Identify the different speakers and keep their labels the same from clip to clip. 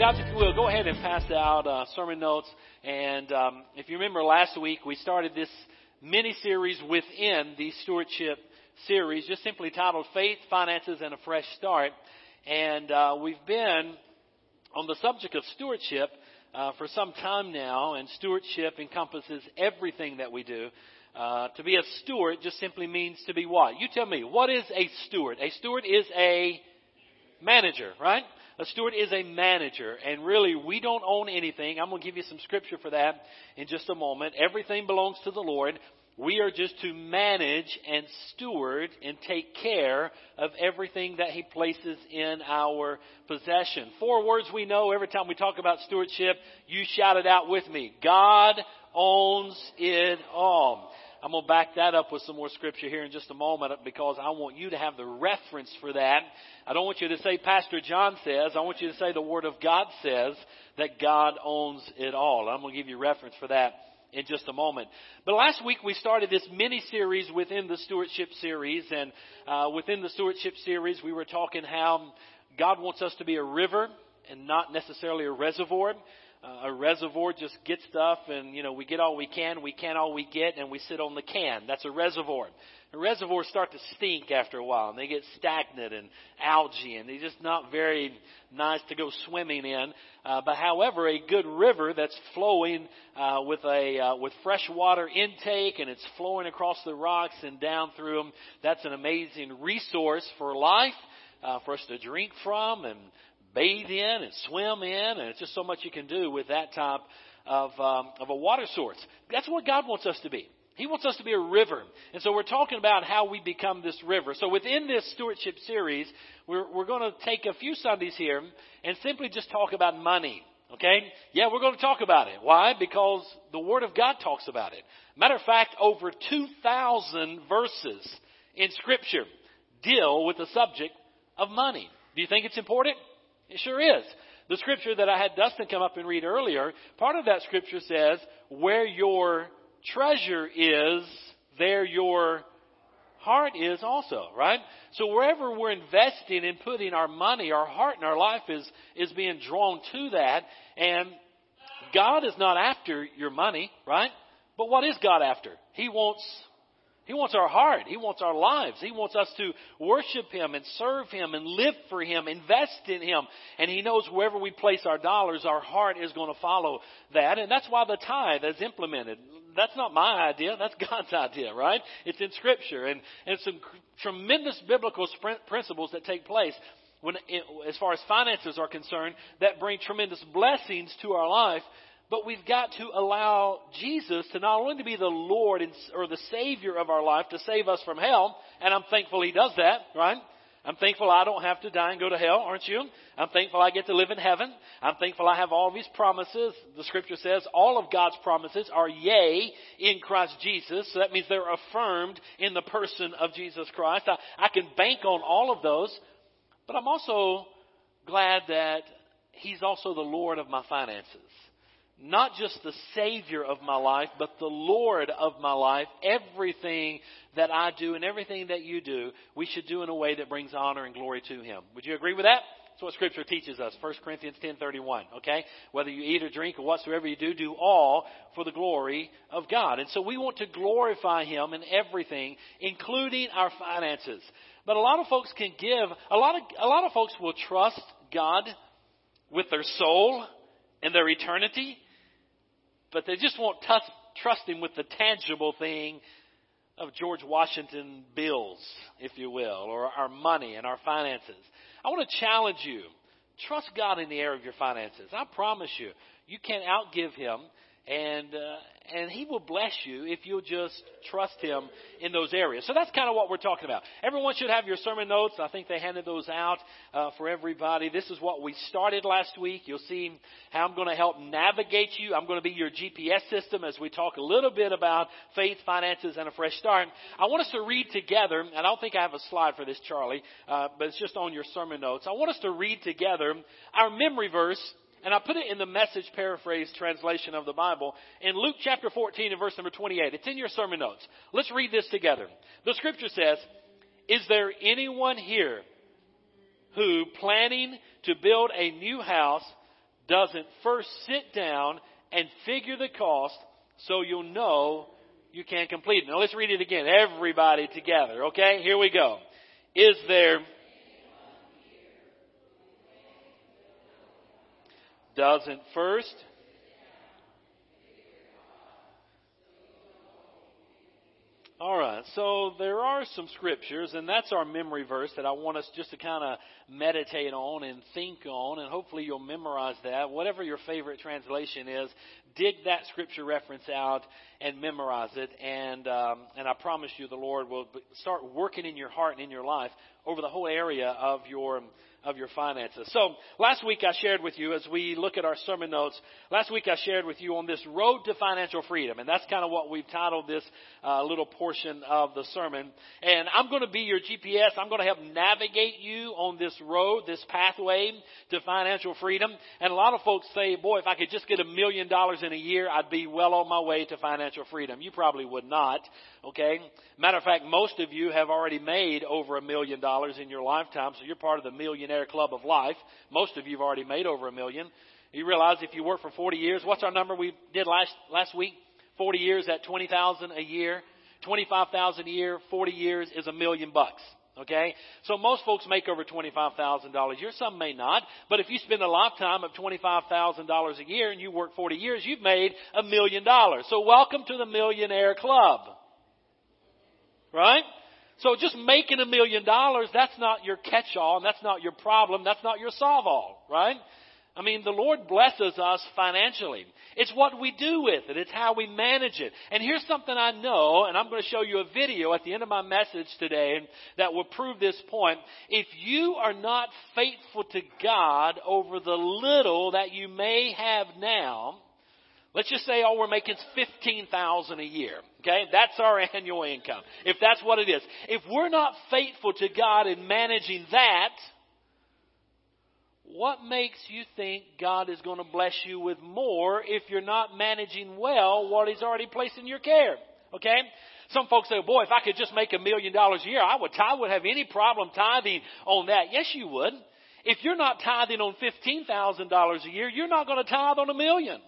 Speaker 1: Guys, if you will, go ahead and pass out uh, sermon notes. And um, if you remember last week, we started this mini series within the stewardship series, just simply titled Faith, Finances, and a Fresh Start. And uh, we've been on the subject of stewardship uh, for some time now, and stewardship encompasses everything that we do. Uh, to be a steward just simply means to be what? You tell me, what is a steward? A steward is a manager, right? A steward is a manager, and really, we don't own anything. I'm going to give you some scripture for that in just a moment. Everything belongs to the Lord. We are just to manage and steward and take care of everything that He places in our possession. Four words we know every time we talk about stewardship. You shout it out with me. God owns it all. I'm going to back that up with some more scripture here in just a moment because I want you to have the reference for that. I don't want you to say Pastor Jon says. I want you to say the Word of God says that God owns it all. I'm going to give you reference for that in just a moment. But last week we started this mini series within the stewardship series, and uh, within the stewardship series we were talking how God wants us to be a river and not necessarily a reservoir. Uh, a reservoir just gets stuff and, you know, we get all we can, we can all we get, and we sit on the can. That's a reservoir. The reservoirs start to stink after a while, and they get stagnant and algae, and they're just not very nice to go swimming in. Uh, but however, a good river that's flowing uh, with a uh, with fresh water intake, and it's flowing across the rocks and down through them, that's an amazing resource for life, uh, for us to drink from and bathe in and swim in, and it's just so much you can do with that type of um, of a water source. That's what God wants us to be. He wants us to be a river. And so we're talking about how we become this river. So within this stewardship series, we're, we're going to take a few Sundays here and simply just talk about money. Okay? Yeah, we're going to talk about it. Why? Because the Word of God talks about it. Matter of fact, over 2,000 verses in Scripture deal with the subject of money. Do you think it's important? It sure is. The scripture that I had Dustin come up and read earlier, part of that scripture says, where your treasure is, there your heart is also, right? So wherever we're investing and putting our money, our heart and our life is, is being drawn to that. And God is not after your money, right? But what is God after? He wants he wants our heart. He wants our lives. He wants us to worship Him and serve Him and live for Him, invest in Him. And He knows wherever we place our dollars, our heart is going to follow that. And that's why the tithe is implemented. That's not my idea. That's God's idea, right? It's in Scripture. And, and some tremendous biblical principles that take place when, as far as finances are concerned that bring tremendous blessings to our life but we've got to allow Jesus to not only to be the Lord or the Savior of our life to save us from hell, and I'm thankful He does that, right? I'm thankful I don't have to die and go to hell, aren't you? I'm thankful I get to live in heaven. I'm thankful I have all these promises. The scripture says all of God's promises are yea in Christ Jesus. So that means they're affirmed in the person of Jesus Christ. I, I can bank on all of those. But I'm also glad that He's also the Lord of my finances not just the Savior of my life, but the Lord of my life. Everything that I do and everything that you do, we should do in a way that brings honor and glory to Him. Would you agree with that? That's what Scripture teaches us. 1 Corinthians 10.31, okay? Whether you eat or drink or whatsoever you do, do all for the glory of God. And so we want to glorify Him in everything, including our finances. But a lot of folks can give, a lot of, a lot of folks will trust God with their soul and their eternity but they just won't t- trust him with the tangible thing of George Washington bills, if you will, or our money and our finances. I want to challenge you. Trust God in the area of your finances. I promise you, you can't outgive him and uh, and He will bless you if you'll just trust Him in those areas. So that's kind of what we're talking about. Everyone should have your sermon notes. I think they handed those out uh, for everybody. This is what we started last week. You'll see how I'm going to help navigate you. I'm going to be your GPS system as we talk a little bit about faith, finances, and a fresh start. I want us to read together, and I don't think I have a slide for this, Charlie, uh, but it's just on your sermon notes. I want us to read together our memory verse and I put it in the message paraphrase translation of the Bible in Luke chapter 14 and verse number 28. It's in your sermon notes. Let's read this together. The scripture says, Is there anyone here who, planning to build a new house, doesn't first sit down and figure the cost so you'll know you can't complete it? Now let's read it again. Everybody together. Okay? Here we go. Is there doesn't first. All right, so there are some scriptures, and that's our memory verse that I want us just to kind of meditate on and think on, and hopefully you'll memorize that. Whatever your favorite translation is, dig that scripture reference out and memorize it, and um, and I promise you, the Lord will start working in your heart and in your life over the whole area of your of your finances. So last week I shared with you as we look at our sermon notes, last week I shared with you on this road to financial freedom. And that's kind of what we've titled this uh, little portion of the sermon. And I'm going to be your GPS. I'm going to help navigate you on this road, this pathway to financial freedom. And a lot of folks say, boy, if I could just get a million dollars in a year, I'd be well on my way to financial freedom. You probably would not. Okay? Matter of fact, most of you have already made over a million dollars in your lifetime, so you're part of the millionaire club of life. Most of you have already made over a million. You realize if you work for 40 years, what's our number we did last, last week? 40 years at 20,000 a year. 25,000 a year, 40 years is a million bucks. Okay? So most folks make over $25,000 a year. Some may not. But if you spend a lifetime of $25,000 a year and you work 40 years, you've made a million dollars. So welcome to the millionaire club. Right? So just making a million dollars, that's not your catch-all, and that's not your problem, that's not your solve-all, right? I mean, the Lord blesses us financially. It's what we do with it. It's how we manage it. And here's something I know, and I'm going to show you a video at the end of my message today that will prove this point. If you are not faithful to God over the little that you may have now, Let's just say all we're making is fifteen thousand a year. Okay, that's our annual income. If that's what it is, if we're not faithful to God in managing that, what makes you think God is going to bless you with more if you're not managing well what He's already placed in your care? Okay. Some folks say, boy, if I could just make a million dollars a year, I would, I would have any problem tithing on that. Yes, you would. If you're not tithing on $15,000 a year, you're not going to tithe on a million.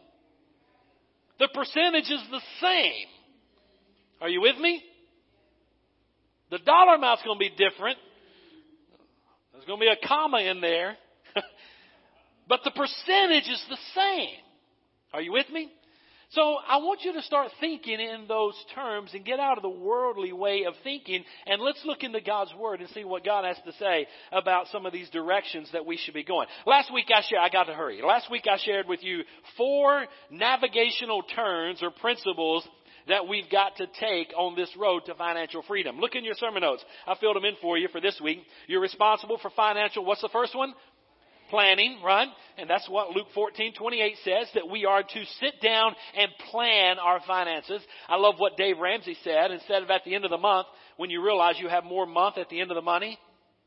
Speaker 1: The percentage is the same. Are you with me? The dollar amount's going to be different. There's going to be a comma in there. but the percentage is the same. Are you with me? So I want you to start thinking in those terms and get out of the worldly way of thinking and let's look into God's Word and see what God has to say about some of these directions that we should be going. Last week I shared, I got to hurry. Last week I shared with you four navigational turns or principles that we've got to take on this road to financial freedom. Look in your sermon notes. I filled them in for you for this week. You're responsible for financial, what's the first one? Planning, right? And that's what Luke 14, 28 says, that we are to sit down and plan our finances. I love what Dave Ramsey said. Instead of at the end of the month, when you realize you have more month at the end of the money,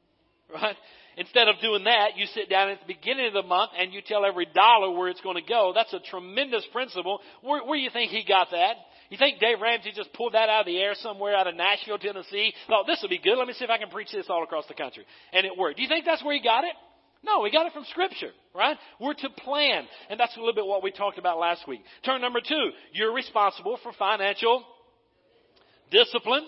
Speaker 1: right? Instead of doing that, you sit down at the beginning of the month and you tell every dollar where it's going to go. That's a tremendous principle. Where, where do you think he got that? You think Dave Ramsey just pulled that out of the air somewhere out of Nashville, Tennessee? Thought this would be good. Let me see if I can preach this all across the country. And it worked. Do you think that's where he got it? No, we got it from Scripture, right? We're to plan. And that's a little bit what we talked about last week. Turn number two, you're responsible for financial discipline.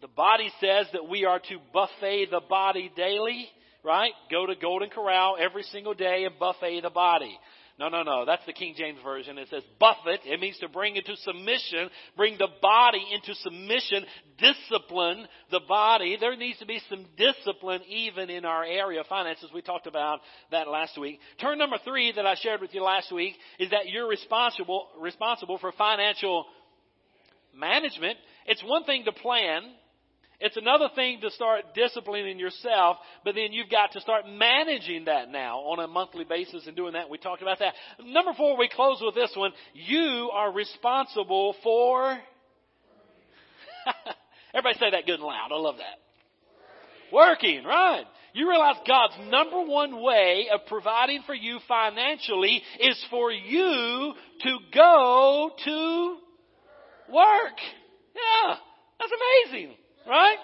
Speaker 1: The body says that we are to buffet the body daily, right? Go to Golden Corral every single day and buffet the body. No, no, no. That's the King James Version. It says buffet. It means to bring into submission, bring the body into submission, discipline the body. There needs to be some discipline even in our area of finances. We talked about that last week. Turn number three that I shared with you last week is that you're responsible, responsible for financial management. It's one thing to plan. It's another thing to start disciplining yourself, but then you've got to start managing that now on a monthly basis and doing that. We talked about that. Number four, we close with this one. You are responsible for. Everybody say that good and loud. I love that. Working, right. You realize God's number one way of providing for you financially is for you to go to work. Yeah, that's amazing. Right?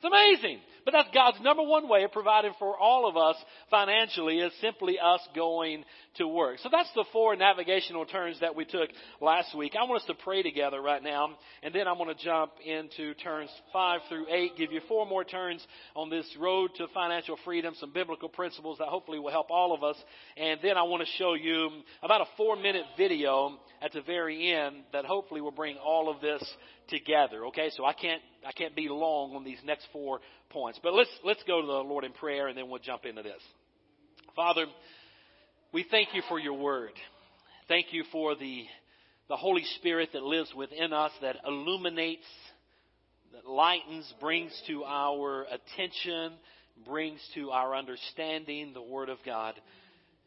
Speaker 1: It's amazing. But that's God's number one way of providing for all of us financially is simply us going to work. So that's the four navigational turns that we took last week. I want us to pray together right now, and then I'm going to jump into turns five through eight, give you four more turns on this road to financial freedom, some biblical principles that hopefully will help all of us. And then I want to show you about a four minute video at the very end that hopefully will bring all of this together. Okay, so I can't I can't be long on these next four points. But let's let's go to the Lord in prayer and then we'll jump into this. Father, we thank you for your word. Thank you for the the Holy Spirit that lives within us that illuminates, that lightens, brings to our attention, brings to our understanding the Word of God.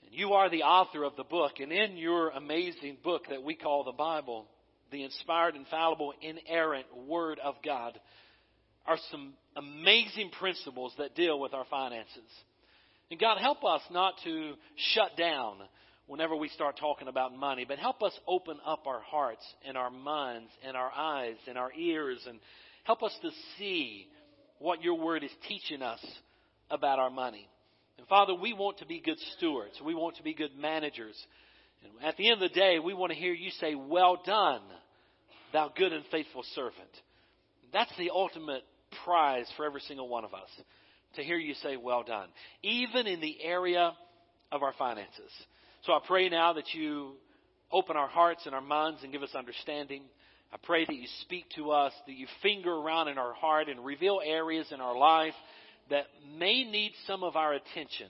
Speaker 1: And you are the author of the book, and in your amazing book that we call the Bible, the inspired, infallible, inerrant Word of God, are some amazing principles that deal with our finances. And God, help us not to shut down whenever we start talking about money, but help us open up our hearts and our minds and our eyes and our ears and help us to see what your word is teaching us about our money. And Father, we want to be good stewards. We want to be good managers. And at the end of the day, we want to hear you say, Well done, thou good and faithful servant. That's the ultimate prize for every single one of us to hear you say, Well done, even in the area of our finances. So I pray now that you open our hearts and our minds and give us understanding. I pray that you speak to us, that you finger around in our heart and reveal areas in our life that may need some of our attention.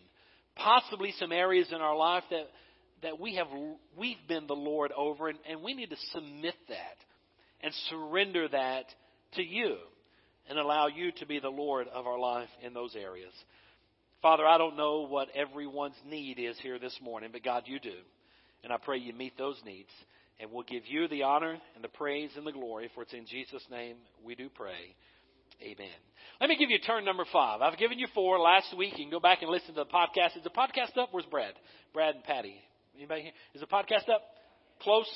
Speaker 1: Possibly some areas in our life that, that we have, we've been the Lord over and, and we need to submit that and surrender that to you and allow you to be the Lord of our life in those areas. Father, I don't know what everyone's need is here this morning, but God, you do. And I pray you meet those needs. And we'll give you the honor and the praise and the glory, for it's in Jesus' name we do pray. Amen. Let me give you turn number five. I've given you four last week. You can go back and listen to the podcast. Is the podcast up? Where's Brad? Brad and Patty. Anybody here? Is the podcast up? Close?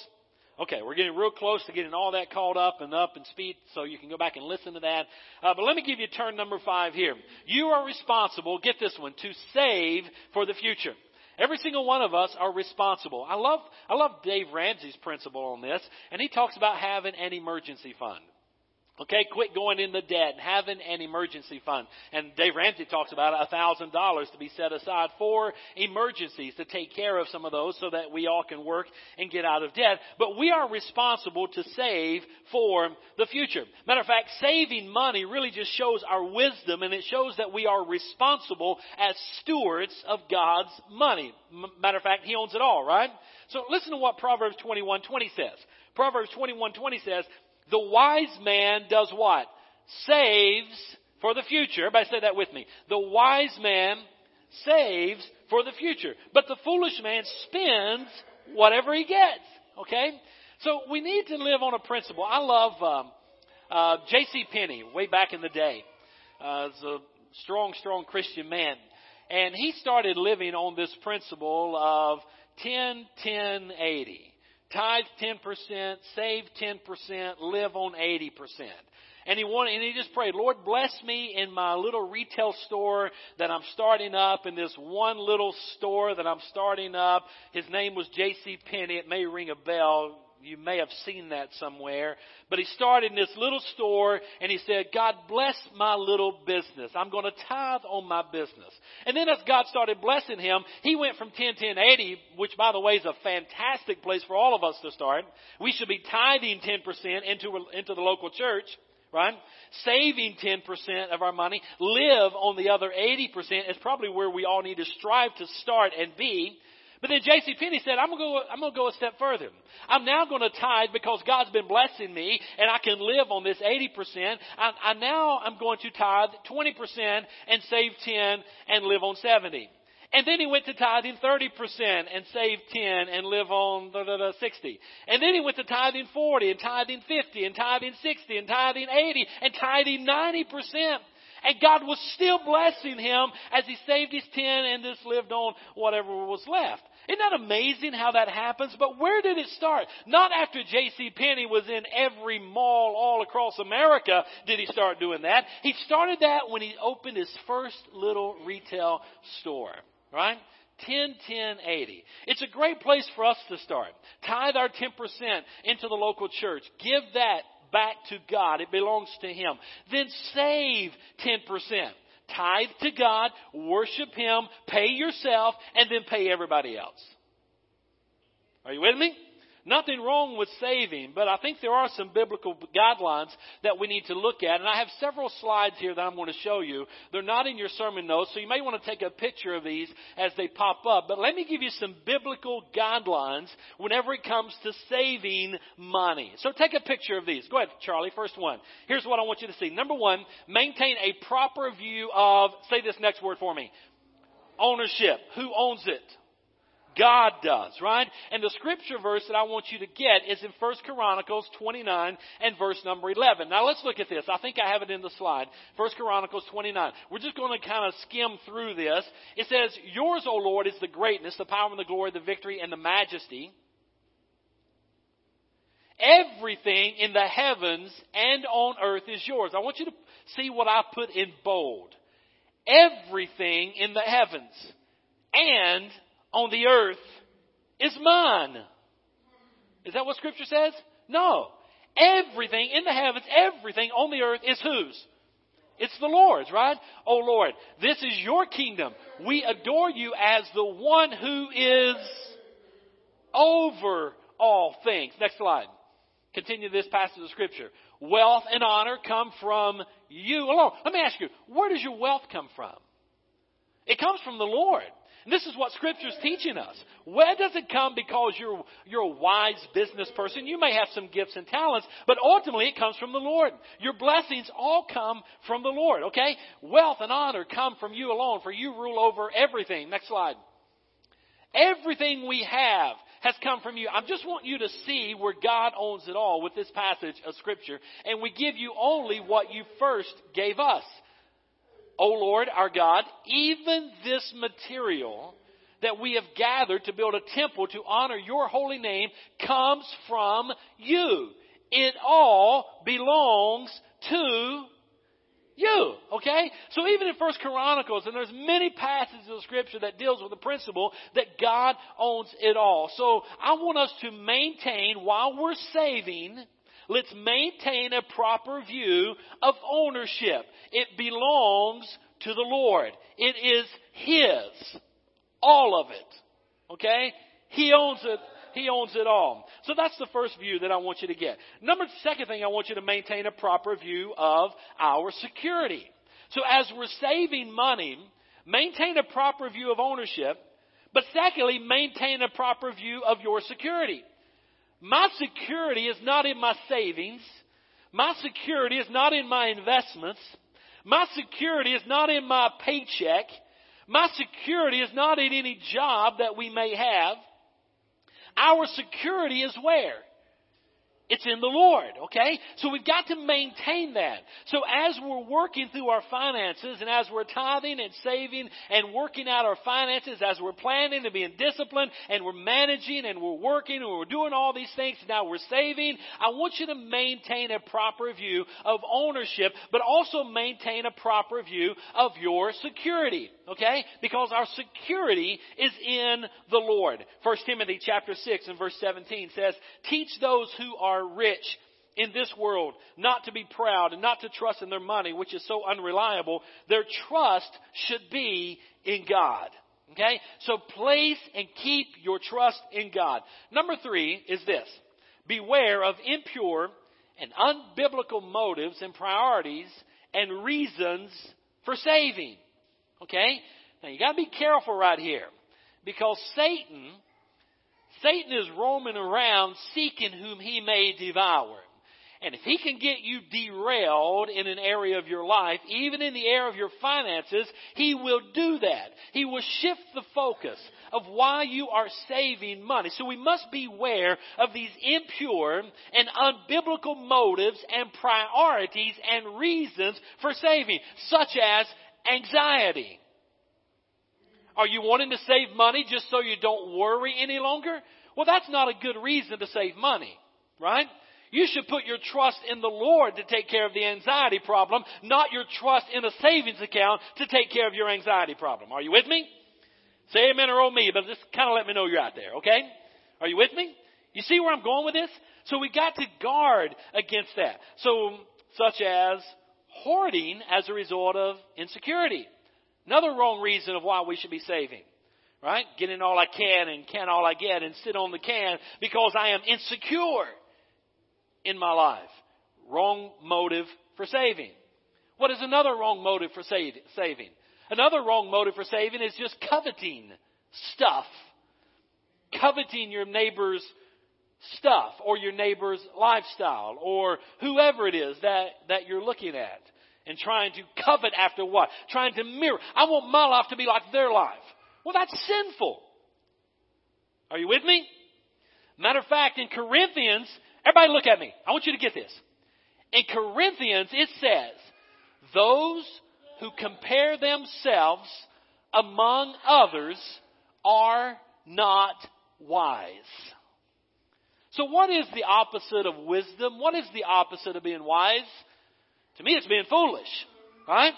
Speaker 1: Okay, we're getting real close to getting all that called up and up and speed, so you can go back and listen to that. Uh, but let me give you turn number five here. You are responsible, get this one, to save for the future. Every single one of us are responsible. I love, I love Dave Ramsey's principle on this, and he talks about having an emergency fund. Okay, quit going in the debt and having an emergency fund. And Dave Ramsey talks about a thousand dollars to be set aside for emergencies to take care of some of those so that we all can work and get out of debt. But we are responsible to save for the future. Matter of fact, saving money really just shows our wisdom and it shows that we are responsible as stewards of God's money. Matter of fact, He owns it all, right? So listen to what Proverbs 21:20 says. Proverbs 21:20 says, the wise man does what? Saves for the future. Everybody say that with me. The wise man saves for the future. But the foolish man spends whatever he gets. Okay? So we need to live on a principle. I love um, uh, J.C. Penney way back in the day. Uh, was a strong, strong Christian man. And he started living on this principle of 10, 10, 80 tithe 10%, save 10%, live on 80%. And he wanted, and he just prayed, Lord, bless me in my little retail store that I'm starting up, in this one little store that I'm starting up. His name was J.C. Penney. It may ring a bell you may have seen that somewhere. But he started in this little store and he said, God bless my little business. I'm going to tithe on my business. And then as God started blessing him, he went from 10, 10, 80, which by the way is a fantastic place for all of us to start. We should be tithing 10% into, into the local church right? Saving 10% of our money, live on the other 80% is probably where we all need to strive to start and be. But then J.C. Penney said, I'm going, to go, I'm going to go a step further. I'm now going to tithe because God's been blessing me and I can live on this 80%. I, I now I'm going to tithe 20% and save 10 and live on 70. And then he went to tithing 30% and save 10 and live on the, the, the 60. And then he went to tithing 40 and tithing 50 and tithing 60 and tithing 80 and tithing 90%. And God was still blessing him as he saved his 10 and just lived on whatever was left. Isn't that amazing how that happens? But where did it start? Not after J.C. Penney was in every mall all across America did he start doing that. He started that when he opened his first little retail store. Right? 10, 10, 80. It's a great place for us to start. Tithe our 10% into the local church. Give that back to God. It belongs to Him. Then save 10%. Tithe to God, worship Him, pay yourself, and then pay everybody else. Are you with me? Nothing wrong with saving, but I think there are some biblical guidelines that we need to look at. And I have several slides here that I'm going to show you. They're not in your sermon notes, so you may want to take a picture of these as they pop up. But let me give you some biblical guidelines whenever it comes to saving money. So take a picture of these. Go ahead, Charlie, first one. Here's what I want you to see. Number one, maintain a proper view of, say this next word for me, ownership. Who owns it? God does, right? And the scripture verse that I want you to get is in 1 Chronicles 29 and verse number 11. Now let's look at this. I think I have it in the slide. 1 Chronicles 29. We're just going to kind of skim through this. It says, Yours, O Lord, is the greatness, the power and the glory, the victory and the majesty. Everything in the heavens and on earth is yours. I want you to see what I put in bold. Everything in the heavens and on the earth is mine. Is that what Scripture says? No. Everything in the heavens, everything on the earth is whose? It's the Lord's, right? Oh Lord, this is your kingdom. We adore you as the one who is over all things. Next slide. Continue this passage of scripture. Wealth and honor come from you alone. Let me ask you, where does your wealth come from? It comes from the Lord. And this is what Scripture is teaching us. Where does it come because you're, you're a wise business person? You may have some gifts and talents, but ultimately it comes from the Lord. Your blessings all come from the Lord, okay? Wealth and honor come from you alone, for you rule over everything. Next slide. Everything we have has come from you. I just want you to see where God owns it all with this passage of Scripture, and we give you only what you first gave us. O Lord our God, even this material that we have gathered to build a temple to honor your holy name comes from you. It all belongs to you. Okay? So even in First Chronicles, and there's many passages of Scripture that deals with the principle that God owns it all. So I want us to maintain while we're saving Let's maintain a proper view of ownership. It belongs to the Lord. It is His. All of it. Okay? He owns it. He owns it all. So that's the first view that I want you to get. Number second thing, I want you to maintain a proper view of our security. So as we're saving money, maintain a proper view of ownership, but secondly, maintain a proper view of your security. My security is not in my savings. My security is not in my investments. My security is not in my paycheck. My security is not in any job that we may have. Our security is where? It's in the Lord, okay? So we've got to maintain that. So as we're working through our finances and as we're tithing and saving and working out our finances, as we're planning and being disciplined and we're managing and we're working and we're doing all these things, now we're saving, I want you to maintain a proper view of ownership, but also maintain a proper view of your security, okay? Because our security is in the Lord. 1 Timothy chapter 6 and verse 17 says, Teach those who are are rich in this world not to be proud and not to trust in their money, which is so unreliable. Their trust should be in God. Okay? So place and keep your trust in God. Number three is this. Beware of impure and unbiblical motives and priorities and reasons for saving. Okay? Now you gotta be careful right here. Because Satan Satan is roaming around seeking whom he may devour. And if he can get you derailed in an area of your life, even in the area of your finances, he will do that. He will shift the focus of why you are saving money. So we must beware of these impure and unbiblical motives and priorities and reasons for saving, such as anxiety. Are you wanting to save money just so you don't worry any longer? Well, that's not a good reason to save money, right? You should put your trust in the Lord to take care of the anxiety problem, not your trust in a savings account to take care of your anxiety problem. Are you with me? Say amen or oh me, but just kind of let me know you're out there, okay? Are you with me? You see where I'm going with this? So we got to guard against that. So, such as hoarding as a result of insecurity. Another wrong reason of why we should be saving. Right? Getting all I can and can all I get and sit on the can because I am insecure in my life. Wrong motive for saving. What is another wrong motive for saving? Another wrong motive for saving is just coveting stuff. Coveting your neighbor's stuff or your neighbor's lifestyle or whoever it is that, that you're looking at and trying to covet after what? Trying to mirror. I want my life to be like their life. Well, that's sinful. Are you with me? Matter of fact, in Corinthians, everybody look at me. I want you to get this. In Corinthians, it says, those who compare themselves among others are not wise. So what is the opposite of wisdom? What is the opposite of being wise? To me, it's being foolish, right?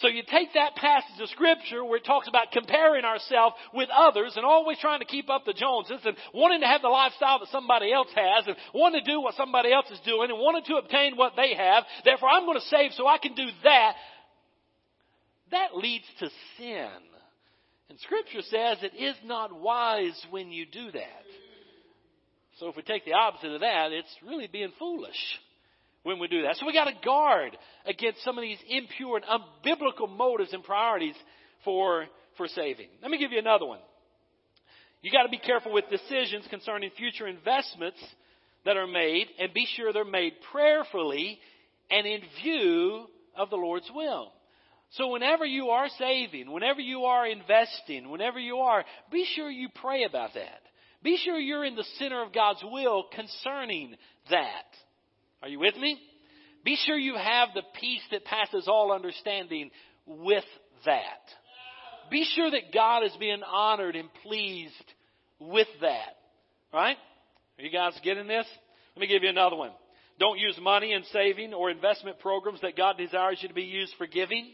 Speaker 1: So you take that passage of scripture where it talks about comparing ourselves with others and always trying to keep up the Joneses and wanting to have the lifestyle that somebody else has and wanting to do what somebody else is doing and wanting to obtain what they have. Therefore, I'm going to save so I can do that. That leads to sin. And scripture says it is not wise when you do that. So if we take the opposite of that, it's really being foolish when we do that. So we got to guard against some of these impure and unbiblical motives and priorities for, for saving. Let me give you another one. You got to be careful with decisions concerning future investments that are made and be sure they're made prayerfully and in view of the Lord's will. So whenever you are saving, whenever you are investing, whenever you are, be sure you pray about that. Be sure you're in the center of God's will concerning that. Are you with me? Be sure you have the peace that passes all understanding with that. Be sure that God is being honored and pleased with that. Right? Are you guys getting this? Let me give you another one. Don't use money in saving or investment programs that God desires you to be used for giving.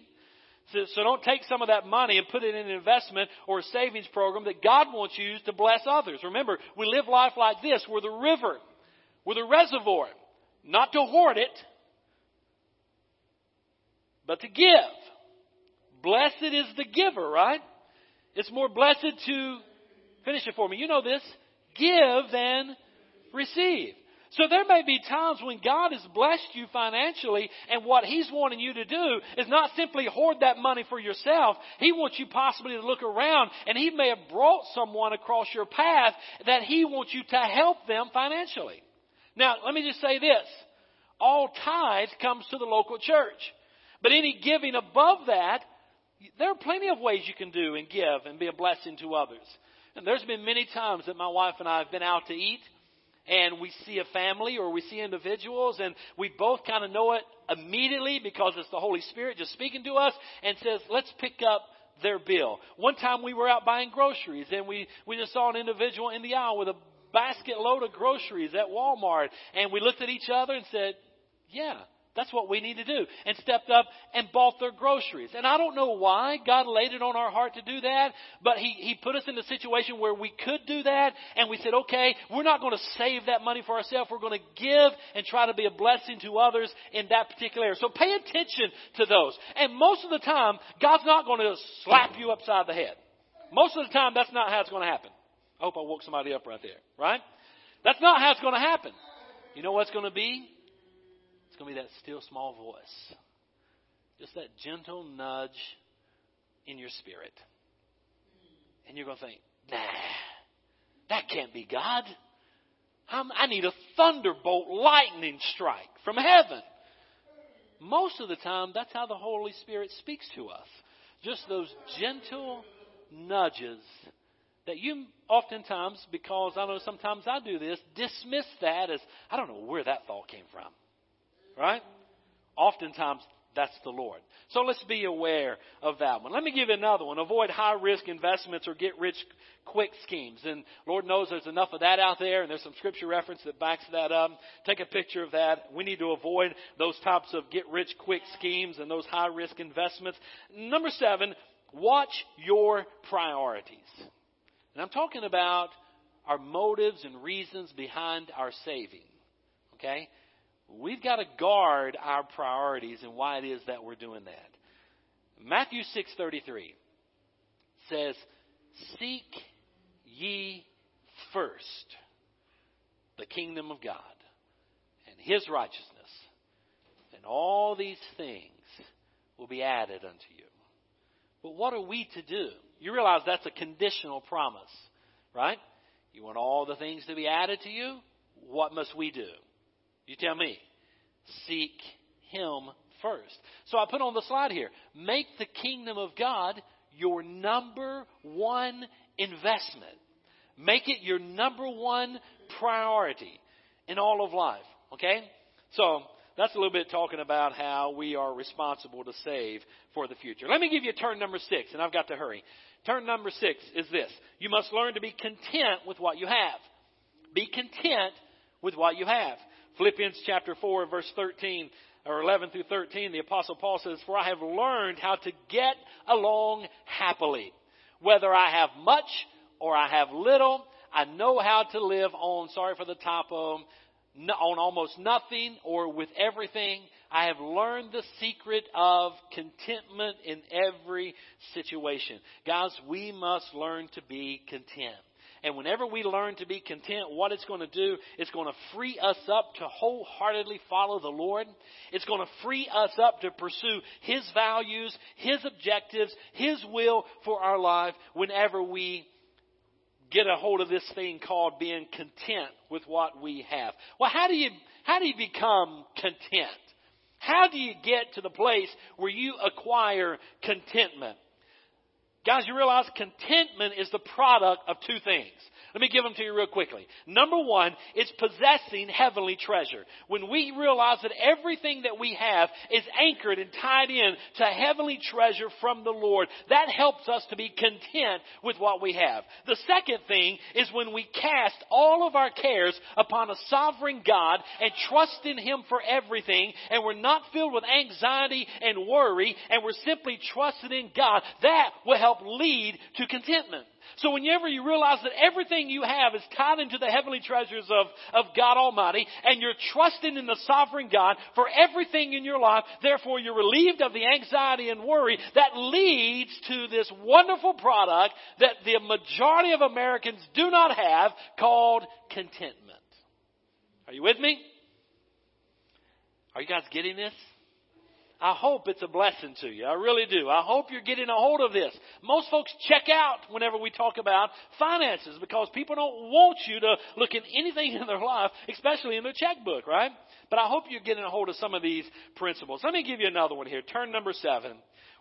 Speaker 1: So, so don't take some of that money and put it in an investment or a savings program that God wants you to bless others. Remember, we live life like this. We're the river. We're the reservoir. Not to hoard it, but to give. Blessed is the giver, right? It's more blessed to, finish it for me, you know this, give than receive. So there may be times when God has blessed you financially and what He's wanting you to do is not simply hoard that money for yourself. He wants you possibly to look around and He may have brought someone across your path that He wants you to help them financially. Now, let me just say this. All tithe comes to the local church. But any giving above that, there are plenty of ways you can do and give and be a blessing to others. And there's been many times that my wife and I have been out to eat and we see a family or we see individuals and we both kind of know it immediately because it's the Holy Spirit just speaking to us and says, let's pick up their bill. One time we were out buying groceries and we, we just saw an individual in the aisle with a basket load of groceries at Walmart and we looked at each other and said, yeah, that's what we need to do. And stepped up and bought their groceries. And I don't know why God laid it on our heart to do that, but He, he put us in a situation where we could do that. And we said, okay, we're not going to save that money for ourselves. We're going to give and try to be a blessing to others in that particular area. So pay attention to those. And most of the time, God's not going to slap you upside the head. Most of the time, that's not how it's going to happen. I hope I woke somebody up right there, right? That's not how it's going to happen. You know what's going to be? It's going to be that still small voice. Just that gentle nudge in your spirit. And you're going to think, nah, that can't be God. I'm, I need a thunderbolt lightning strike from heaven. Most of the time, that's how the Holy Spirit speaks to us. Just those gentle nudges that you oftentimes, because I know sometimes I do this, dismiss that as, I don't know where that thought came from. Right? Oftentimes, that's the Lord. So let's be aware of that one. Let me give you another one. Avoid high risk investments or get rich quick schemes. And Lord knows there's enough of that out there, and there's some scripture reference that backs that up. Take a picture of that. We need to avoid those types of get rich quick schemes and those high risk investments. Number seven, watch your priorities. And I'm talking about our motives and reasons behind our saving. Okay? We've got to guard our priorities and why it is that we're doing that. Matthew 6:33 says, "Seek ye first the kingdom of God and his righteousness, and all these things will be added unto you." But what are we to do? You realize that's a conditional promise, right? You want all the things to be added to you? What must we do? You tell me. Seek Him first. So I put on the slide here make the kingdom of God your number one investment. Make it your number one priority in all of life. Okay? So that's a little bit talking about how we are responsible to save for the future. Let me give you turn number six, and I've got to hurry. Turn number six is this. You must learn to be content with what you have. Be content with what you have. Philippians chapter 4 verse 13 or 11 through 13, the apostle Paul says, For I have learned how to get along happily. Whether I have much or I have little, I know how to live on, sorry for the typo, on almost nothing or with everything. I have learned the secret of contentment in every situation. Guys, we must learn to be content. And whenever we learn to be content, what it's going to do, it's going to free us up to wholeheartedly follow the Lord. It's going to free us up to pursue His values, His objectives, His will for our life whenever we get a hold of this thing called being content with what we have. Well, how do you, how do you become content? How do you get to the place where you acquire contentment? Guys, you realize contentment is the product of two things. Let me give them to you real quickly. Number one, it's possessing heavenly treasure. When we realize that everything that we have is anchored and tied in to heavenly treasure from the Lord, that helps us to be content with what we have. The second thing is when we cast all of our cares upon a sovereign God and trust in Him for everything, and we're not filled with anxiety and worry, and we're simply trusting in God, that will help lead to contentment. So whenever you realize that everything you have is tied into the heavenly treasures of, of God Almighty, and you're trusting in the sovereign God for everything in your life, therefore you're relieved of the anxiety and worry, that leads to this wonderful product that the majority of Americans do not have called contentment. Are you with me? Are you guys getting this? I hope it's a blessing to you. I really do. I hope you're getting a hold of this. Most folks check out whenever we talk about finances because people don't want you to look at anything in their life, especially in their checkbook, right? But I hope you're getting a hold of some of these principles. Let me give you another one here. Turn number seven.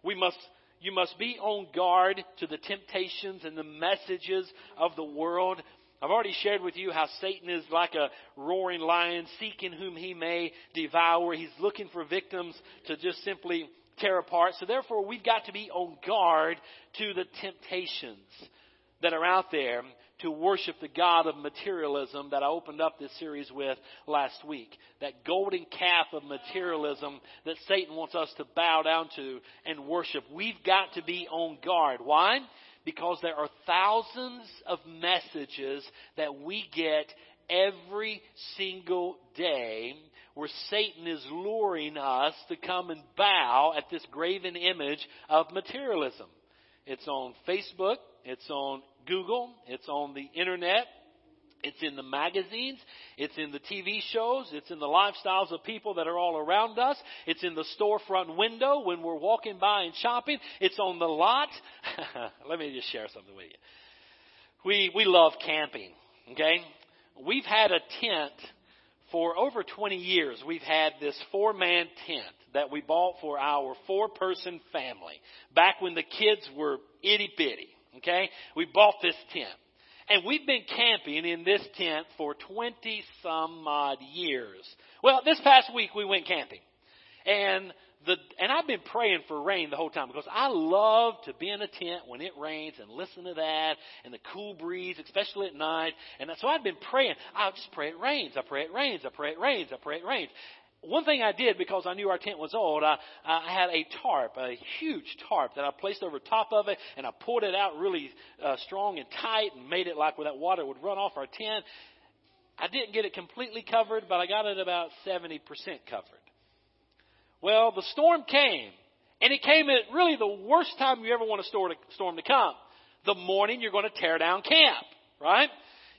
Speaker 1: We must, you must be on guard to the temptations and the messages of the world I've already shared with you how Satan is like a roaring lion seeking whom he may devour. He's looking for victims to just simply tear apart. So therefore, we've got to be on guard to the temptations that are out there to worship the God of materialism that I opened up this series with last week. That golden calf of materialism that Satan wants us to bow down to and worship. We've got to be on guard. Why? Because there are thousands of messages that we get every single day where Satan is luring us to come and bow at this graven image of materialism. It's on Facebook, it's on Google, it's on the internet, it's in the magazines, it's in the TV shows, it's in the lifestyles of people that are all around us, it's in the storefront window when we're walking by and shopping, it's on the lot. Let me just share something with you. We we love camping, okay? We've had a tent for over 20 years. We've had this four-man tent that we bought for our four-person family back when the kids were itty bitty. Okay? We bought this tent. And we've been camping in this tent for 20 some odd years. Well, this past week we went camping. And the, and I've been praying for rain the whole time because I love to be in a tent when it rains and listen to that and the cool breeze, especially at night. And so I've been praying. I just pray it rains. I pray it rains. I pray it rains. I pray it rains one thing I did because I knew our tent was old, I, I had a tarp, a huge tarp that I placed over top of it, and I pulled it out really uh, strong and tight and made it like where that water would run off our tent. I didn't get it completely covered, but I got it about 70% covered. Well, the storm came, and it came at really the worst time you ever want a storm to come. The morning you're going to tear down camp, right?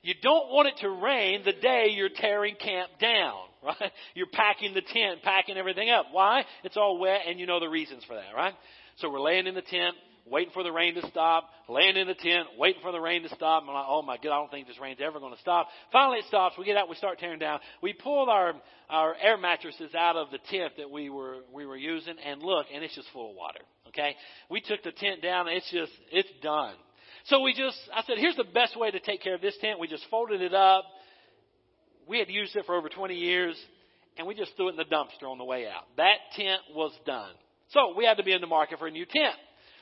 Speaker 1: You don't want it to rain the day you're tearing camp down right? You're packing the tent, packing everything up. Why? It's all wet and you know the reasons for that, right? So we're laying in the tent, waiting for the rain to stop, laying in the tent, waiting for the rain to stop. I'm like, oh my God, I don't think this rain's ever going to stop. Finally it stops. We get out, we start tearing down. We pull our, our air mattresses out of the tent that we were, we were using and look, and it's just full of water. Okay? We took the tent down, it's just, it's done. So we just, I said, here's the best way to take care of this tent. We just folded it up, we had used it for over 20 years, and we just threw it in the dumpster on the way out. That tent was done. So we had to be in the market for a new tent.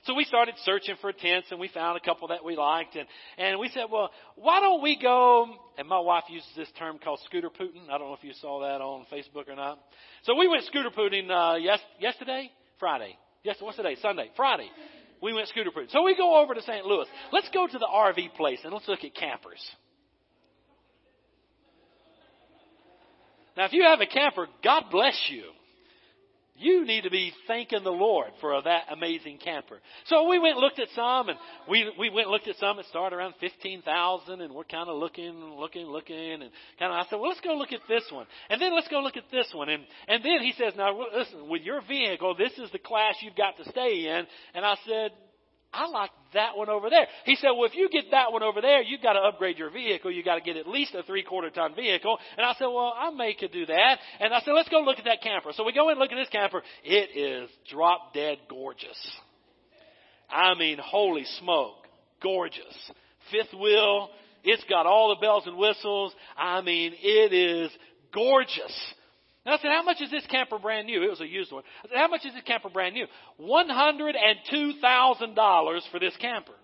Speaker 1: So we started searching for tents and we found a couple that we liked and, and we said, well, why don't we go, and my wife uses this term called scooter pooting. I don't know if you saw that on Facebook or not. So we went scooter pooting, uh, yes, yesterday? Friday. Yes, what's the day? Sunday. Friday. We went scooter pooting. So we go over to St. Louis. Let's go to the RV place and let's look at campers. Now, if you have a camper, God bless you. You need to be thanking the Lord for that amazing camper. So we went and looked at some, and we we went and looked at some that started around fifteen thousand, and we're kind of looking, looking, looking, and kind of. I said, well, let's go look at this one, and then let's go look at this one, and and then he says, now listen, with your vehicle, this is the class you've got to stay in, and I said, I like that one over there. He said, well, if you get that one over there, you've got to upgrade your vehicle. You've got to get at least a three quarter ton vehicle. And I said, well, I may could do that. And I said, let's go look at that camper. So we go and look at this camper. It is drop dead gorgeous. I mean, holy smoke. Gorgeous. Fifth wheel. It's got all the bells and whistles. I mean, it is gorgeous. And I said, how much is this camper brand new? It was a used one. I said, how much is this camper brand new? $102,000 for this camper.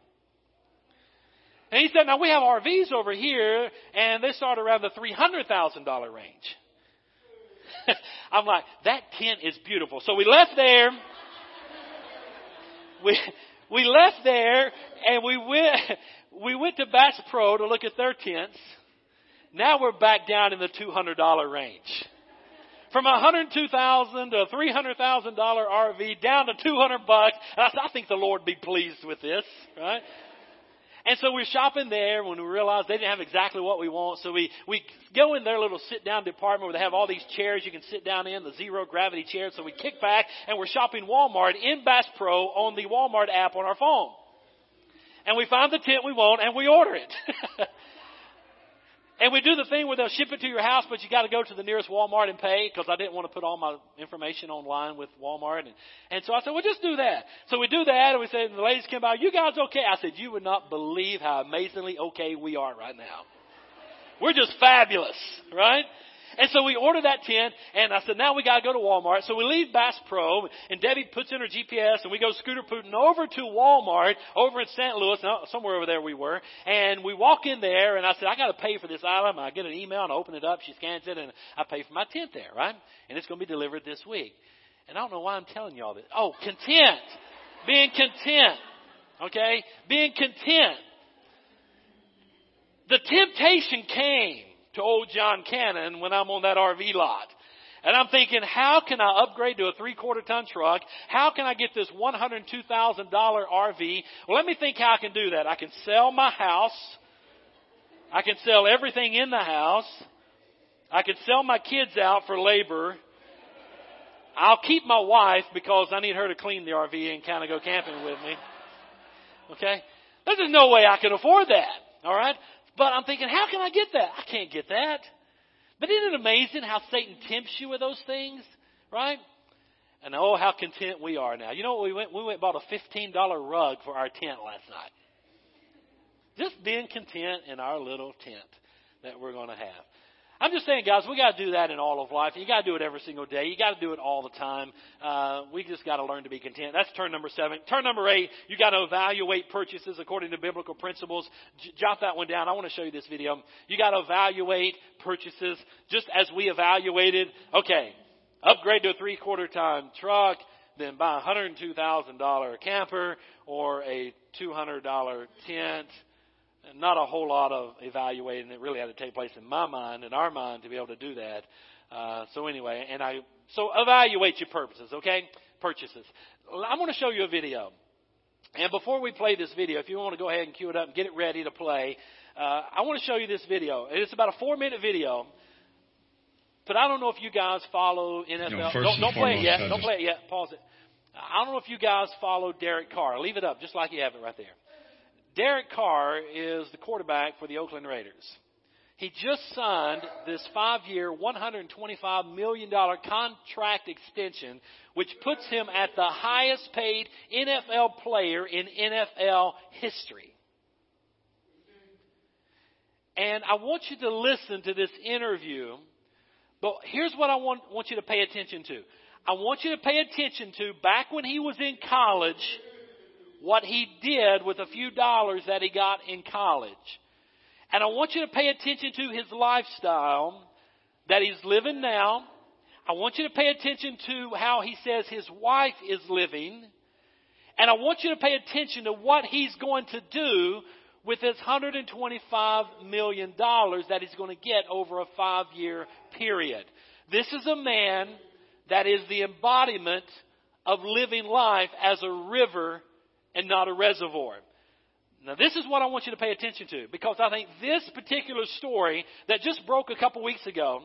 Speaker 1: And he said, now we have RVs over here, and they start around the $300,000 range. I'm like, that tent is beautiful. So we left there. We, we left there, and we went, we went to Bass Pro to look at their tents. Now we're back down in the $200 range from a hundred two thousand to a three hundred thousand dollar RV down to two hundred bucks. And I I think the Lord be pleased with this, right? And so we're shopping there when we realized they didn't have exactly what we want. So we, we go in their little sit down department where they have all these chairs you can sit down in, the zero gravity chairs. So we kick back and we're shopping Walmart in Bass Pro on the Walmart app on our phone. And we find the tent we want and we order it. And we do the thing where they'll ship it to your house, but you got to go to the nearest Walmart and pay because I didn't want to put all my information online with Walmart. And, and so I said, well, just do that. So we do that, and we said, and the ladies came by, you guys okay? I said, you would not believe how amazingly okay we are right now. We're just fabulous, right? And so we order that tent, and I said, now we gotta go to Walmart. So we leave Bass Pro, and Debbie puts in her GPS, and we go scooter pooting over to Walmart, over in St. Louis, somewhere over there we were, and we walk in there, and I said, I gotta pay for this item. I get an email, and I open it up, she scans it, and I pay for my tent there, right? And it's gonna be delivered this week. And I don't know why I'm telling you all this. Oh, content. Being content. Okay? Being content. The temptation came to old Jon Cannon when I'm on that RV lot. And I'm thinking, how can I upgrade to a three quarter ton truck? How can I get this $102,000 RV? Well, let me think how I can do that. I can sell my house. I can sell everything in the house. I can sell my kids out for labor. I'll keep my wife because I need her to clean the RV and kind of go camping with me. Okay? There's no way I can afford that. All right? But I'm thinking, how can I get that? I can't get that. But isn't it amazing how Satan tempts you with those things? Right? And oh, how content we are now. You know what we went? We went bought a $15 rug for our tent last night. Just being content in our little tent that we're going to have. I'm just saying, guys, we got to do that in all of life. You got to do it every single day. You got to do it all the time. Uh, we just got to learn to be content. That's turn number seven. Turn number eight, you got to evaluate purchases according to biblical principles. J- jot that one down. I want to show you this video. You got to evaluate purchases just as we evaluated. Okay, upgrade to a three quarter ton truck, then buy a $102,000 camper or a $200 tent not a whole lot of evaluating that really had to take place in my mind, in our mind, to be able to do that. Uh, so anyway, and I so evaluate your purposes, okay? Purchases. I'm going to show you a video. And before we play this video, if you want to go ahead and cue it up and get it ready to play, uh, I want to show you this video. It's about a four minute video. But I don't know if you guys follow NFL. Don't, don't play it yet. Don't play it yet. Pause it. I don't know if you guys follow Derek Carr. Leave it up just like you have it right there. Derek Carr is the quarterback for the Oakland Raiders. He just signed this five year, $125 million contract extension, which puts him at the highest paid NFL player in NFL history. And I want you to listen to this interview, but here's what I want, want you to pay attention to. I want you to pay attention to back when he was in college what he did with a few dollars that he got in college. And I want you to pay attention to his lifestyle that he's living now. I want you to pay attention to how he says his wife is living. And I want you to pay attention to what he's going to do with his $125 million that he's going to get over a five year period. This is a man that is the embodiment of living life as a river and not a reservoir. Now, this is what I want you to pay attention to because I think this particular story that just broke a couple weeks ago,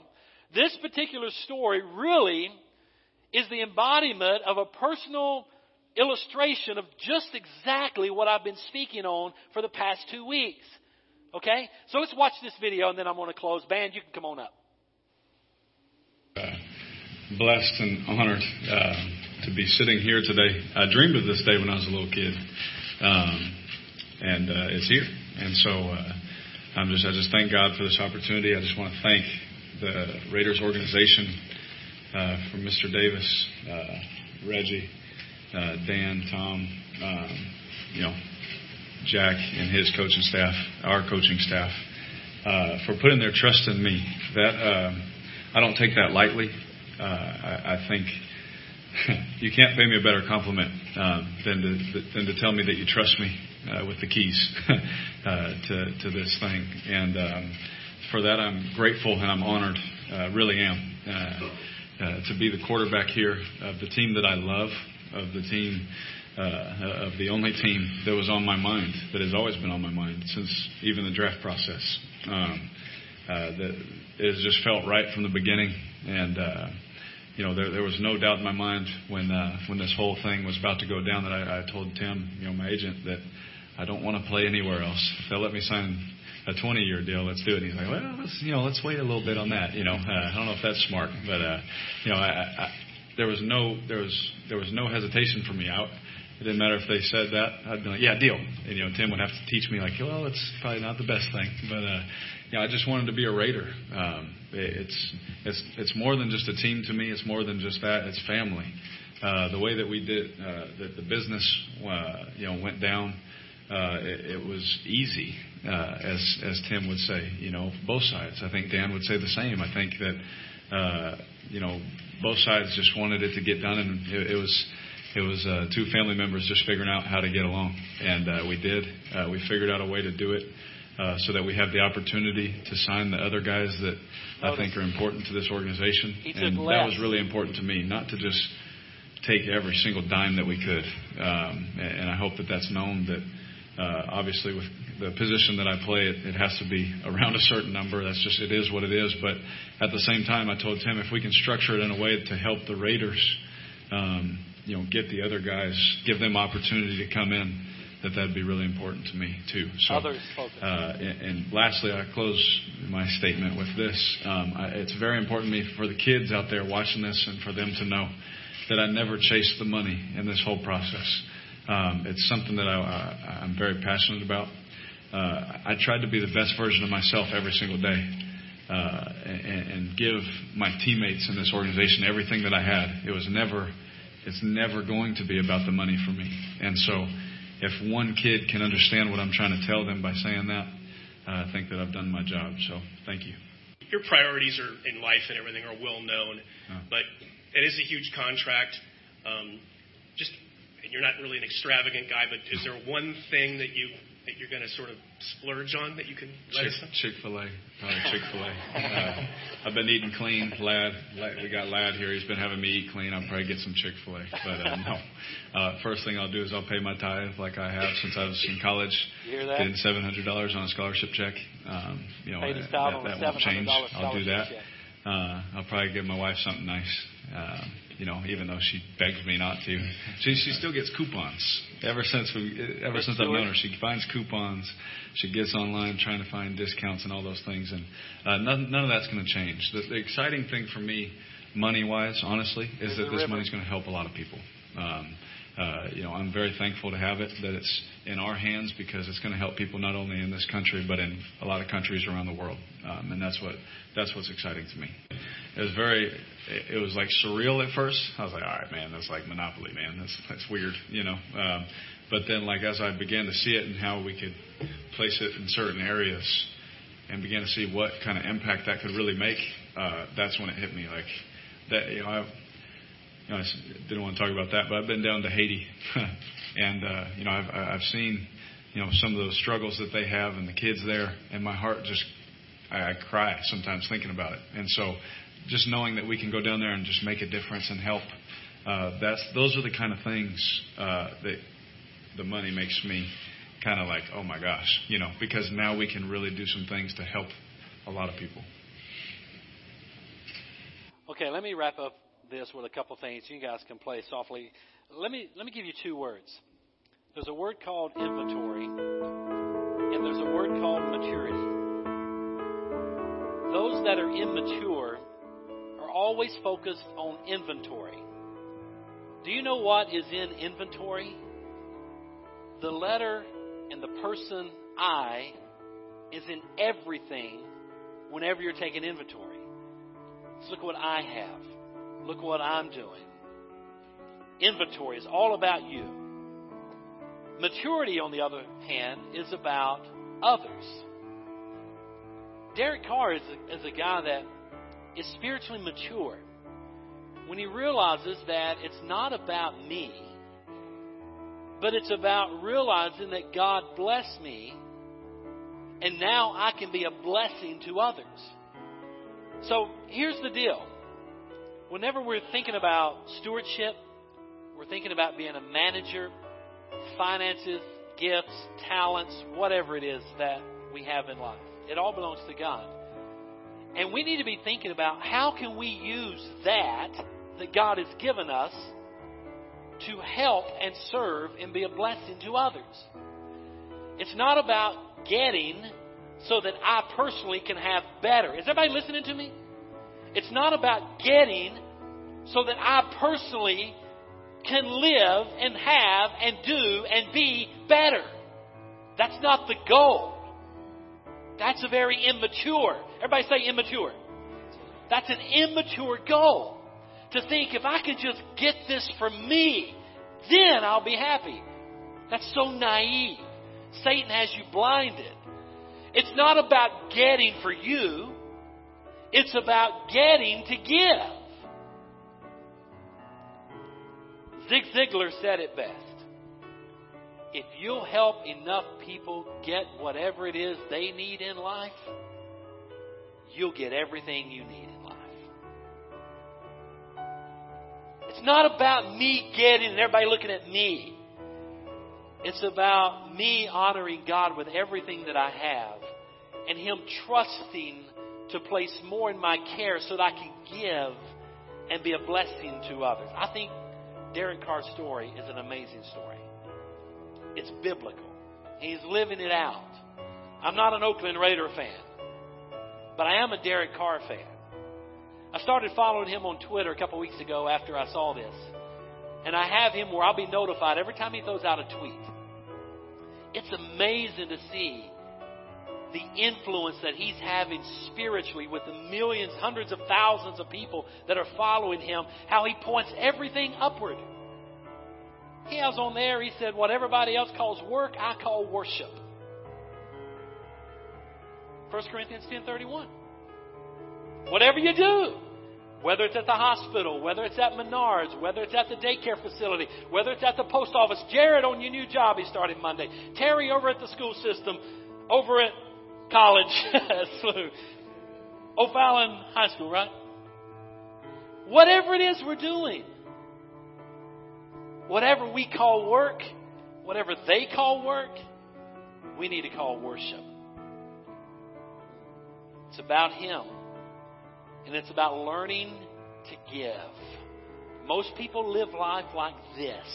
Speaker 1: this particular story really is the embodiment of a personal illustration of just exactly what I've been speaking on for the past two weeks. Okay? So let's watch this video and then I'm going to close. Band, you can come on up.
Speaker 2: Uh, blessed and honored. Uh, to be sitting here today. I dreamed of this day when I was a little kid, um, and uh, it's here. And so uh, I'm just I just thank God for this opportunity. I just want to thank the Raiders organization uh, Mr. Davis, uh, Reggie, uh, Dan, Tom, um, you know, Jack and his coaching staff, our coaching staff, uh, for putting their trust in me. That uh, I don't take that lightly. Uh, I, I think you can't pay me a better compliment um, than to than to tell me that you trust me uh, with the keys uh, to to this thing, and um, for that I'm grateful and I'm honored. Uh, really am uh, uh, to be the quarterback here of the team that I love, of the team. Uh, of the only team that was on my mind, that has always been on my mind since even the draft process. Um, that it has just felt right from the beginning, and you know, there, there was no doubt in my mind when uh, when this whole thing was about to go down that I, I told Tim, you know, my agent, that I don't want to play anywhere else. If they'll let me sign a 20 year deal, let's do it. And he's like, well, let's you know, let's wait a little bit on that. You know, uh, I don't know if that's smart, but uh, you know, I, I, there was no there was there was no hesitation for me out. It didn't matter if they said that. I'd be like, yeah, deal. And, you know, Tim would have to teach me like, well, it's probably not the best thing, but uh, you know, I just wanted to be a Raider. Um, it's it's it's more than just a team to me. It's more than just that. It's family. Uh, the way that we did uh, that the business uh, you know went down, uh, it, it was easy, uh, as as Tim would say. You know, both sides. I think Dan would say the same. I think that uh, you know both sides just wanted it to get done, and it, it was it was uh, two family members just figuring out how to get along, and uh, we did. Uh, we figured out a way to do it. Uh, so that we have the opportunity to sign the other guys that I think are important to this organization.
Speaker 1: And
Speaker 2: that was really important to me, not to just take every single dime that we could. Um, and I hope that that's known that uh, obviously with the position that I play, it, it has to be around a certain number. That's just, it is what it is. But at the same time, I told Tim if we can structure it in a way to help the Raiders, um, you know, get the other guys, give them opportunity to come in that that'd be really important to me too. So,
Speaker 1: Others
Speaker 2: uh, and, and lastly, I close my statement with this: um, I, it's very important to me for the kids out there watching this, and for them to know that I never chased the money in this whole process. Um, it's something that I, I, I'm very passionate about. Uh, I tried to be the best version of myself every single day. Uh, and, and give my teammates in this organization everything that I had. It was never, it's never going to be about the money for me. And so, if one kid can understand what I'm trying to tell them by saying that, uh, I think that I've done my job. So thank you.
Speaker 3: Your priorities are in life and everything are well known, but it is a huge contract. Um, just and you're not really an extravagant guy, but is there one thing that you that you're going to sort of splurge on that you can let us know?
Speaker 2: Chick Fil A, probably Chick Fil A. Uh, I've been eating clean. Lad, Lad, we got Lad here. He's been having me eat clean. I'll probably get some Chick Fil A. But uh, no, uh, first thing I'll do is I'll pay my tithe like I have since I was in college.
Speaker 1: You hear that?
Speaker 2: Getting seven hundred dollars on a scholarship check. Um, you know
Speaker 1: Paid his
Speaker 2: that, that, that won't change. I'll do that. Uh, I'll probably give my wife something nice. Uh, you know, even though she begs me not to, she she still gets coupons. Ever since we, ever since I've known her, she finds coupons. She gets online trying to find discounts and all those things, and uh, none, none of that's going to change. The, the exciting thing for me, money wise, honestly, is that this money's going to help a lot of people. Um, uh, you know, I'm very thankful to have it, that it's in our hands because it's going to help people not only in this country but in a lot of countries around the world, um, and that's what that's what's exciting to me. It was very, it, was like surreal at first. I was like, all right, man, that's like Monopoly, man. That's that's weird, you know. Um, but then, like as I began to see it and how we could place it in certain areas, and began to see what kind of impact that could really make, uh, that's when it hit me. Like that, you know, I, you know, I didn't want to talk about that, but I've been down to Haiti, and uh, you know, I've I've seen, you know, some of those struggles that they have and the kids there, and my heart just, I, I cry sometimes thinking about it. And so, just knowing that we can go down there and just make a difference and help, uh, that's those are the kind of things uh, that the money makes me kind of like, oh my gosh, you know, because now we can really do some things to help a lot of people.
Speaker 1: Okay, let me wrap up this with a couple things. You guys can play softly. Let me let me give you two words. There's a word called inventory, and there's a word called maturity. Those that are immature always focused on inventory. Do you know what is in inventory? The letter and the person I is in everything whenever you're taking inventory. Let's look what I have. Look what I'm doing. Inventory is all about you. Maturity, on the other hand, is about others. Derek Carr is a, is a guy that is spiritually mature when he realizes that it's not about me, but it's about realizing that God blessed me and now I can be a blessing to others. So here's the deal. Whenever we're thinking about stewardship, we're thinking about being a manager, finances, gifts, talents, whatever it is that we have in life. It all belongs to God. And we need to be thinking about how can we use that that God has given us to help and serve and be a blessing to others. It's not about getting so that I personally can have better. Is everybody listening to me? It's not about getting so that I personally can live and have and do and be better. That's not the goal. That's a very immature. Everybody say immature. That's an immature goal. To think if I could just get this for me, then I'll be happy. That's so naive. Satan has you blinded. It's not about getting for you. It's about getting to give. Zig Ziglar said it best. If you'll help enough people get whatever it is they need in life, you'll get everything you need in life. It's not about me getting and everybody looking at me. It's about me honoring God with everything that I have and Him trusting to place more in my care so that I can give and be a blessing to others. I think Darren Carr's story is an amazing story. It's biblical. He's living it out. I'm not an Oakland Raider fan, but I am a Derek Carr fan. I started following him on Twitter a couple weeks ago after I saw this. And I have him where I'll be notified every time he throws out a tweet. It's amazing to see the influence that he's having spiritually with the millions, hundreds of thousands of people that are following him, how he points everything upward. He has on there, he said, what everybody else calls work, I call worship. 1 Corinthians 10.31. Whatever you do, whether it's at the hospital, whether it's at Menards, whether it's at the daycare facility, whether it's at the post office, Jared on your new job he started Monday, Terry over at the school system, over at college. O'Fallon High School, right? Whatever it is we're doing, whatever we call work, whatever they call work, we need to call worship. It's about Him. And it's about learning to give. Most people live life like this,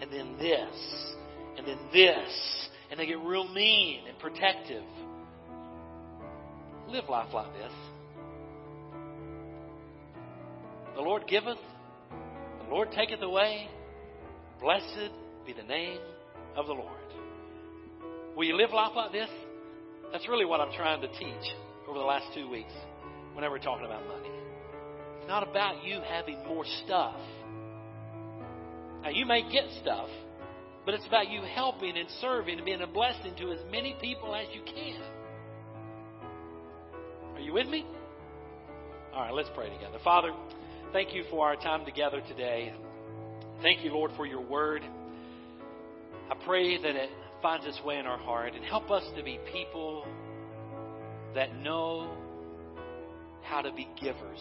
Speaker 1: and then this, and then this, and they get real mean and protective live life like this. The Lord giveth, the Lord taketh away. Blessed be the name of the Lord. Will you live life like this? That's really what I'm trying to teach over the last two weeks whenever we're talking about money. It's not about you having more stuff. Now, you may get stuff, but it's about you helping and serving and being a blessing to as many people as you can. Are you with me? All right, let's pray together. Father, thank you for our time together today. Thank you, Lord, for your word. I pray that it finds its way in our heart and help us to be people that know how to be givers.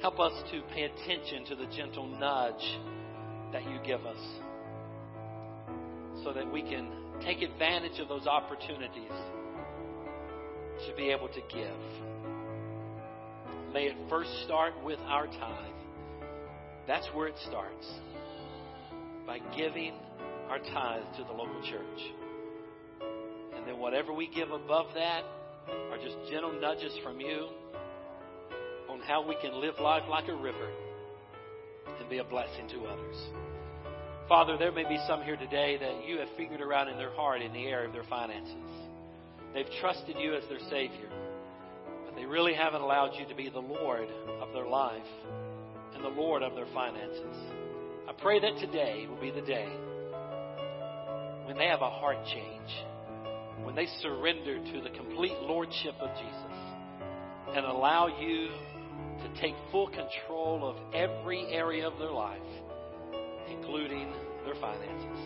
Speaker 1: Help us to pay attention to the gentle nudge that you give us so that we can take advantage of those opportunities to be able to give. May it first start with our tithe. That's where it starts. By giving our tithe to the local church. And then whatever we give above that are just gentle nudges from you on how we can live life like a river and be a blessing to others. Father, there may be some here today that you have figured around in their heart in the area of their finances. They've trusted you as their Savior, but they really haven't allowed you to be the Lord of their life and the Lord of their finances. I pray that today will be the day when they have a heart change, when they surrender to the complete Lordship of Jesus and allow you to take full control of every area of their life, including their finances.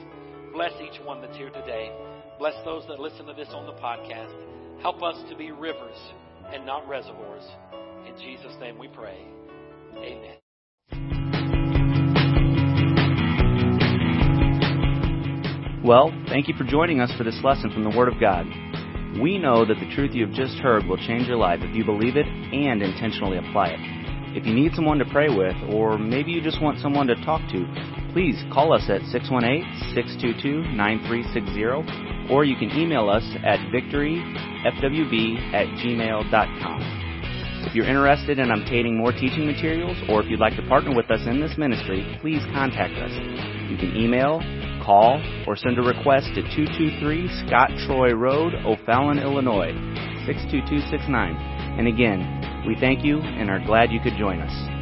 Speaker 1: Bless each one that's here today. Bless those that listen to this on the podcast. Help us to be rivers and not reservoirs. In Jesus' name we pray. Amen.
Speaker 4: Well, thank you for joining us for this lesson from the Word of God. We know that the truth you have just heard will change your life if you believe it and intentionally apply it. If you need someone to pray with, or maybe you just want someone to talk to, please call us at 618-622-9360 or you can email us at victoryfwb at gmail.com. If you're interested in obtaining more teaching materials, or if you'd like to partner with us in this ministry, please contact us. You can email, call or send a request to 223 Scott Troy Road, O'Fallon, Illinois 62269. And again, we thank you and are glad you could join us.